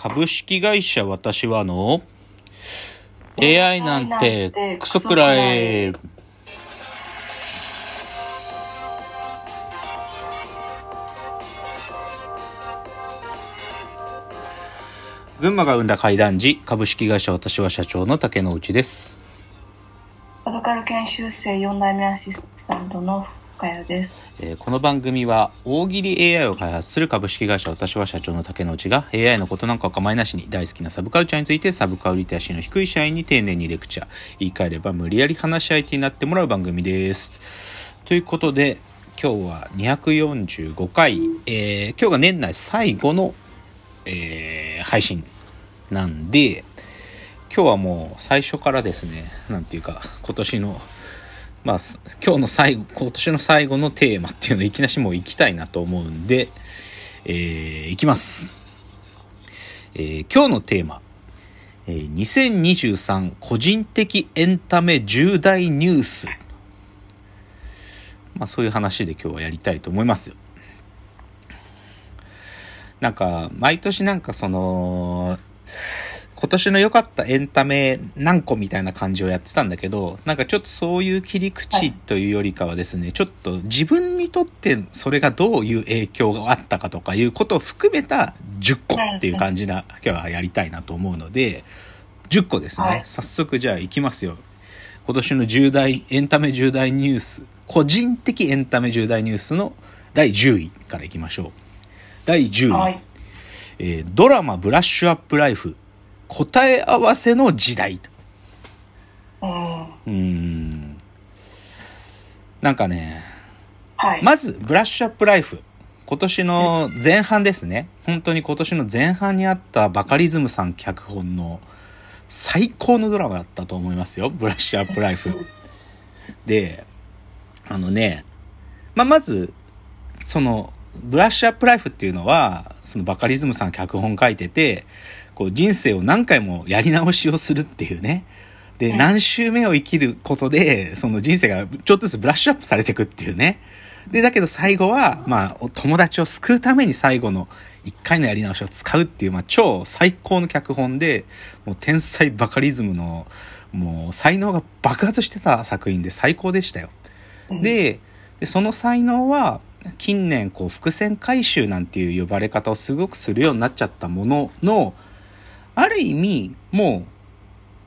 株式会社私はの AI なんてクソくらえ。群馬が生んだ怪談時株式会社私は社長の竹之内です。株価研修生4代目アシスタントのです。えーこの番組は大喜利 AI を開発する株式会社私は社長の竹之内が AI のことなんかお構いなしに大好きなサブカルチャーについてサブカルリテラシーの低い社員に丁寧にレクチャー言い換えれば無理やり話し相手になってもらう番組ですということで今日は245回、えー今日が年内最後の、えー配信なんで今日はもう最初からですねなんていうか今年のまあ、今日の最後、今年の最後のテーマっていうのいきなしもう行きたいなと思うんで、えー、いきます。えー今日のテーマ、えー2023個人的エンタメ重大ニュース。まあそういう話で今日はやりたいと思いますよ。なんか、毎年なんかその、今年の良かったエンタメ何個みたいな感じをやってたんだけど、なんかちょっとそういう切り口というよりかはですね、ちょっと自分にとってそれがどういう影響があったかとかいうことを含めた10個っていう感じな、今日はやりたいなと思うので、10個ですね。はい早速じゃあ行きますよ。今年の重大、エンタメ重大ニュース、個人的エンタメ重大ニュースの第10位からいきましょう。第10位。はい。えードラマブラッシュアップライフ答え合わせの時代うん。なんかねはい。まずブラッシュアップライフ。今年の前半ですね。本当に今年の前半にあったバカリズムさん脚本の最高のドラマだったと思いますよ。ブラッシュアップライフ。であのね、まあ、まずそのブラッシュアップライフっていうのはそのバカリズムさん脚本書いててこう人生を何回もやり直しをするっていうね。でうん何周目を生きることでその人生がちょっとずつブラッシュアップされていくっていうね。でだけど最後はまあお友達を救うために最後の一回のやり直しを使うっていう、まあ、超最高の脚本でもう天才バカリズムのもう才能が爆発してた作品で最高でしたよ。うん、ででその才能は近年こう伏線回収なんていう呼ばれ方をすごくするようになっちゃったもののある意味もう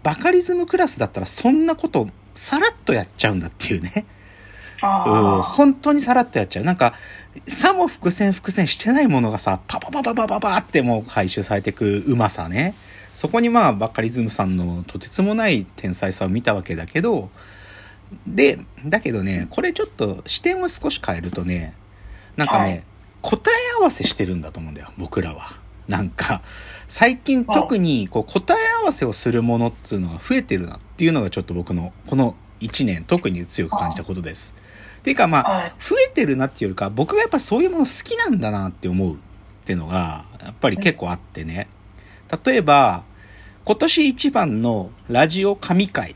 バカリズムクラスだったらそんなことさらっとやっちゃうんだっていうね、うん。本当にさらっとやっちゃう。なんかさも伏線伏線してないものがさパパパパパパパってもう回収されていくうまさね。そこにまあバカリズムさんのとてつもない天才さを見たわけだけどでだけどねこれちょっと視点を少し変えるとねなんかね、はい答え合わせしてるんだと思うんだよ僕らは。なんか最近特にこう答え合わせをするものっつうのが増えてるなっていうのがちょっと僕のこの1年特に強く感じたことです。っていうかまあはい。増えてるなっていうよりか僕がやっぱりそういうもの好きなんだなって思うっていうのがやっぱり結構あってね例えば今年一番のラジオ神回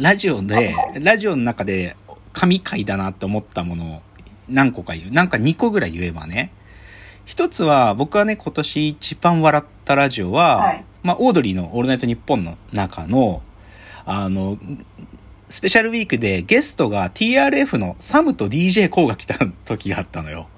ラジオでラジオの中で神回だなって思ったものを何個か言う。なんか2個ぐらい言えばね。一つは僕はね今年一番笑ったラジオは、はい。まあオードリーの「オールナイトニッポン」の中のあのスペシャルウィークでゲストが TRF のサムと DJ コウが来た時があったのよ。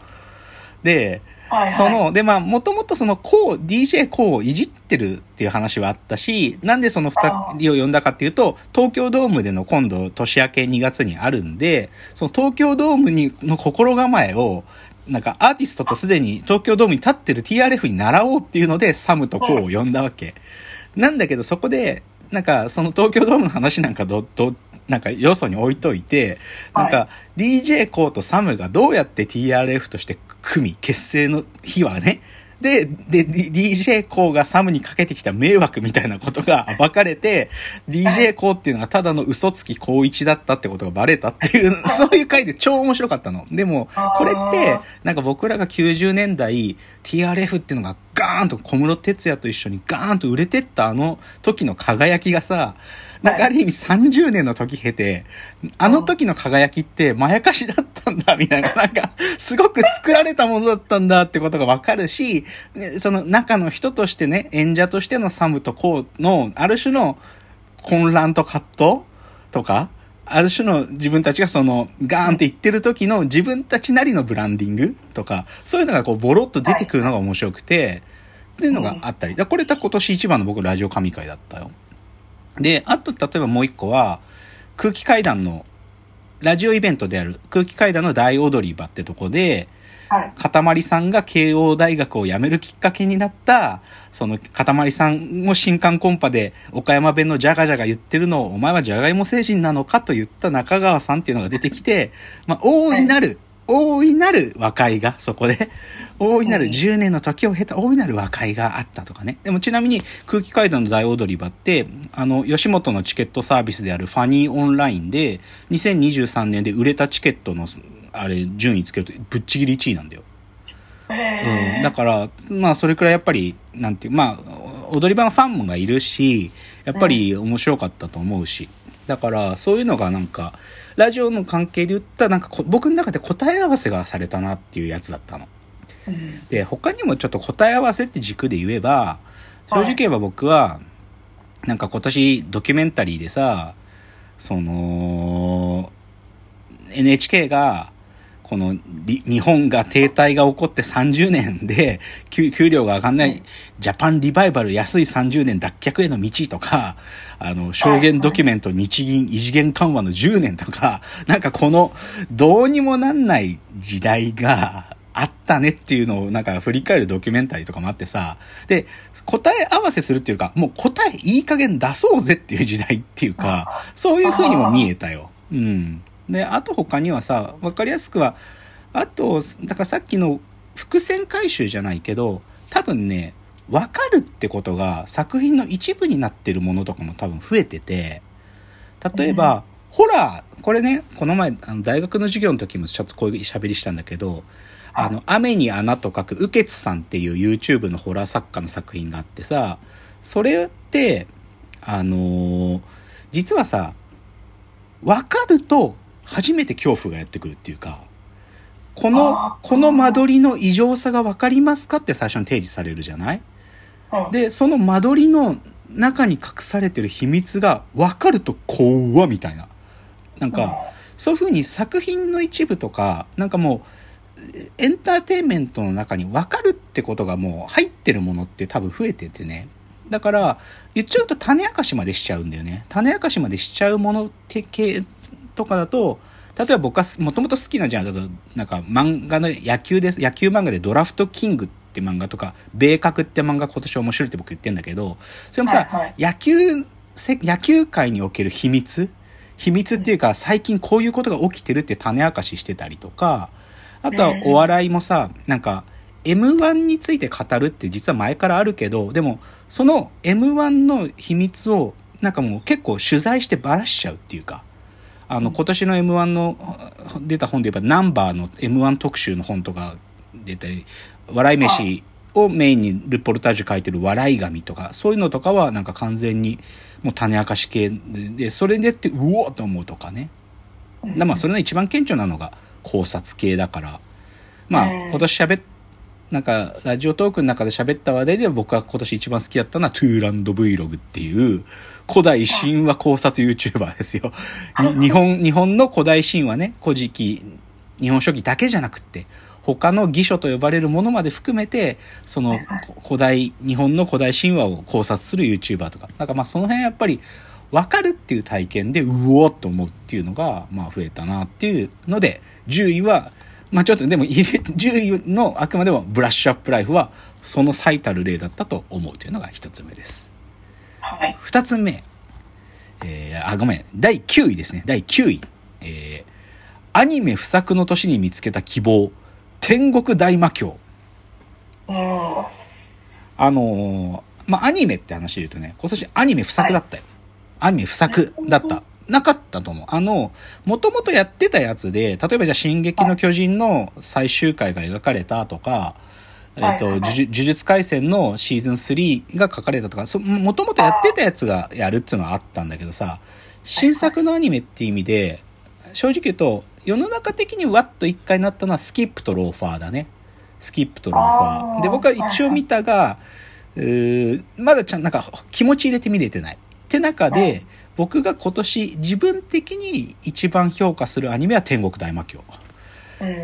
で、はい。はい。そ、の、で、まあ、もともとその、コウ、DJ コウをいじってるっていう話はあったし、なんでその二人を呼んだかっていうと、東京ドームでの今度、年明け2月にあるんで、その東京ドームに、の心構えを、なんかアーティストとすでに東京ドームに立ってる TRF に習おうっていうので、サムとコウを呼んだわけ。なんだけど、そこで、なんか、その東京ドームの話なんかど、ど、なんか要素に置いといて、なんか DJ コーとサムがどうやって TRF として組み、結成の日はね、で、で、D- DJ コーがサムにかけてきた迷惑みたいなことが 暴かれて、DJ コーっていうのはただの嘘つき高一だったってことがバレたっていう、そういう回で超面白かったの。でも、これって、なんか僕らが90年代 TRF っていうのがガーンと小室哲也と一緒にガーンと売れてったあの時の輝きがさ、なんかある意味30年の時経て、あの時の輝きってまやかしだったんだ、みたいな、なんか、すごく作られたものだったんだってことがわかるし、ねその中の人としてね、演者としてのサムとコウの、ある種の混乱と葛藤とか、ある種の自分たちがそのガーンって言ってる時の自分たちなりのブランディングとか、そういうのがこうボロッと出てくるのが面白くて、っていうのがあったり。だこれが今年一番の僕ラジオ神回だったよ。で、あと例えばもう一個は、空気階段の、ラジオイベントである空気階段の大踊り場ってとこで、はい。かたまりさんが慶応大学を辞めるきっかけになった、そのかたまりさんも新刊コンパで岡山弁のジャガジャガ言ってるのを、お前はジャガイモ星人なのかと言った中川さんっていうのが出てきて、まあ、大いなる、大いなる和解が、そこで、大いなる10年の時を経た大いなる和解があったとかね。でもちなみに空気階段の大踊り場って、あの、吉本のチケットサービスであるファニーオンラインで、2023年で売れたチケットの、あれ、順位つけるとぶっちぎり1位なんだよ。えうん、だから、まあ、それくらいやっぱり、なんていう、まあ、踊り場のファンもがいるし、やっぱり面白かったと思うし。だから、そういうのがなんか、ラジオの関係で言った、なんかこ、僕の中で答え合わせがされたなっていうやつだったの。うんで、他にもちょっと答え合わせって軸で言えば、正直言えば僕は、なんか今年ドキュメンタリーでさ、その、NHK が、このり日本が停滞が起こって30年で給給料が上がんないジャパンリバイバル安い30年脱却への道とか、あの、証言ドキュメント日銀異次元緩和の10年とか、なんかこのどうにもなんない時代があったねっていうのをなんか振り返るドキュメンタリーとかもあってさ、で、答え合わせするっていうか、もう答えいい加減出そうぜっていう時代っていうか、そういう風にも見えたよ。うん。で、あと他にはさ、わかりやすくは、あと、だからさっきの伏線回収じゃないけど、多分ね、わかるってことが作品の一部になってるものとかも多分増えてて、例えば、ホラー、これね、この前、あの大学の授業の時もちょっとこういう喋りしたんだけど、あの、雨に穴と書く、ウケツさんっていう YouTube のホラー作家の作品があってさ、それって、あのー実はさ、わかると初めて恐怖がやってくるっていうか、このこの間取りの異常さがわかりますかって最初に提示されるじゃない？うんで、その間取りの中に隠されてる秘密が分かると怖みたいな。なんか、そういう風に作品の一部とか、なんかもう、エンターテインメントの中に分かるってことがもう入ってるものって多分増えててね。だから、言っちゃうと種明かしまでしちゃうんだよね。種明かしまでしちゃうものって系とかだと、例えば僕はもともと好きなジャンルだと、なんか漫画の野球です。野球漫画でドラフトキングって漫画とか、米格って漫画今年面白いって僕言ってんだけど、それもさ、はいはい。野球せ、野球界における秘密？秘密っていうか、最近こういうことが起きてるって種明かししてたりとか、あとはお笑いもさ、なんか、M1 について語るって実は前からあるけど、でも、その M1 の秘密を、なんかもう結構取材してばらしちゃうっていうか、あの、今年の M1 の出た本で言えば、ナンバーの M1 特集の本とか出たり、笑い飯をメインにルポルタージュ書いてる笑い神とか、そういうのとかはなんか完全にもう種明かし系で、でそれでって、うおーと思うとかね。だまあそれの一番顕著なのが考察系だから、まあうん今年喋っなんか、ラジオトークの中で喋った話題で僕が今年一番好きだったのは、トゥーランド Vlog っていう、古代神話考察 YouTuber ですよ。に日本、日本の古代神話ね、古事記、日本書紀だけじゃなくって、他の義書と呼ばれるものまで含めて、そのこ古代、日本の古代神話を考察する YouTuber とか。なんかまあその辺やっぱり、分かるっていう体験で、うおーっと思うっていうのが、まあ増えたなっていうので、10位は、まあちょっとでも、10位のあくまでもブラッシュアップライフは、その最たる例だったと思うというのが一つ目です。はい。二つ目。えー、あ、ごめん。第9位ですね。第9位。えー、アニメ不作の年に見つけた希望。天国大魔教。うん。あのーまあ、アニメって話で言うとね、今年アニメ不作だったよ。アニメ不作だった。なかったと思う。あの、もともとやってたやつで、例えばじゃあ、進撃の巨人の最終回が描かれたとか、えっ、と、はいはいはい呪術廻戦のシーズン3が書かれたとか、そもともとやってたやつがやるっていうのはあったんだけどさ、新作のアニメっていう意味で、正直言うと、世の中的にわっと一回なったのはスキップとローファーだね。スキップとローファー。で、僕は一応見たが、うーまだちゃん、なんか気持ち入れて見れてない。って中で、僕が今年自分的に一番評価するアニメは天国大魔教。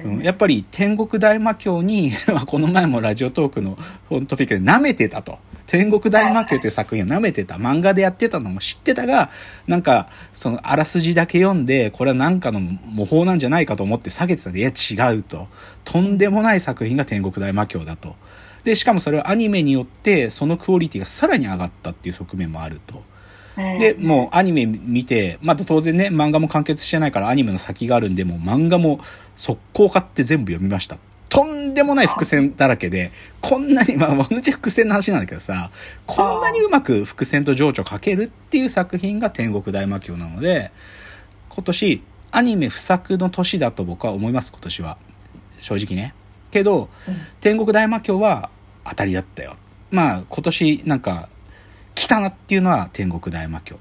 うん、やっぱり天国大魔教に この前もラジオトークの本トピックで舐めてたと。天国大魔教という作品を舐めてた。漫画でやってたのも知ってたが、なんか、そのあらすじだけ読んで、これはなんかの模倣なんじゃないかと思って下げてたんで、いや違うと。とんでもない作品が天国大魔教だと。で、しかもそれはアニメによってそのクオリティがさらに上がったっていう側面もあると。で、もうアニメ見て、また当然ね、漫画も完結してないからアニメの先があるんで、もう漫画も速攻買って全部読みました。とんでもない伏線だらけで、こんなに、まあ同じ伏線の話なんだけどさ、こんなにうまく伏線と情緒書けるっていう作品が天国大魔教なので、今年、アニメ不作の年だと僕は思います、今年は。正直ね。けど、天国大魔教は当たりだったよ。まあ今年なんか来たなっていうのは天国大魔教。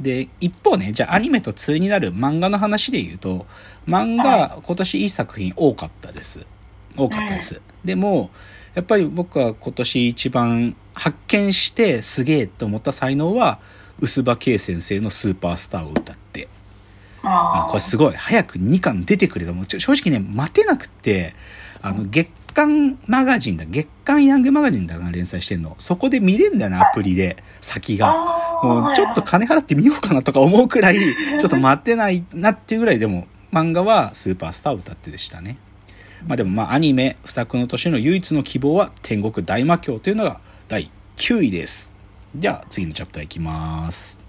で、一方ね、じゃあアニメと対になる漫画の話で言うと、漫画今年いい作品多かったです。多かったです。でも、やっぱり僕は今年一番発見してすげえと思った才能は、薄葉圭先生のスーパースターを歌って。あこれすごい。早く2巻出てくれと思う。正直ね、待てなくって、あの、月刊マガジンだ。月刊ヤングマガジンだな、連載してんの。そこで見れるんだよな、アプリで。先が。もうちょっと金払ってみようかなとか思うくらい、ちょっと待ってないなっていうぐらいでも、漫画はスーパースターを歌ってでしたね。まあでもまあアニメ、不作の年の唯一の希望は天国大魔教というのが第9位です。じゃあ次のチャプターいきます。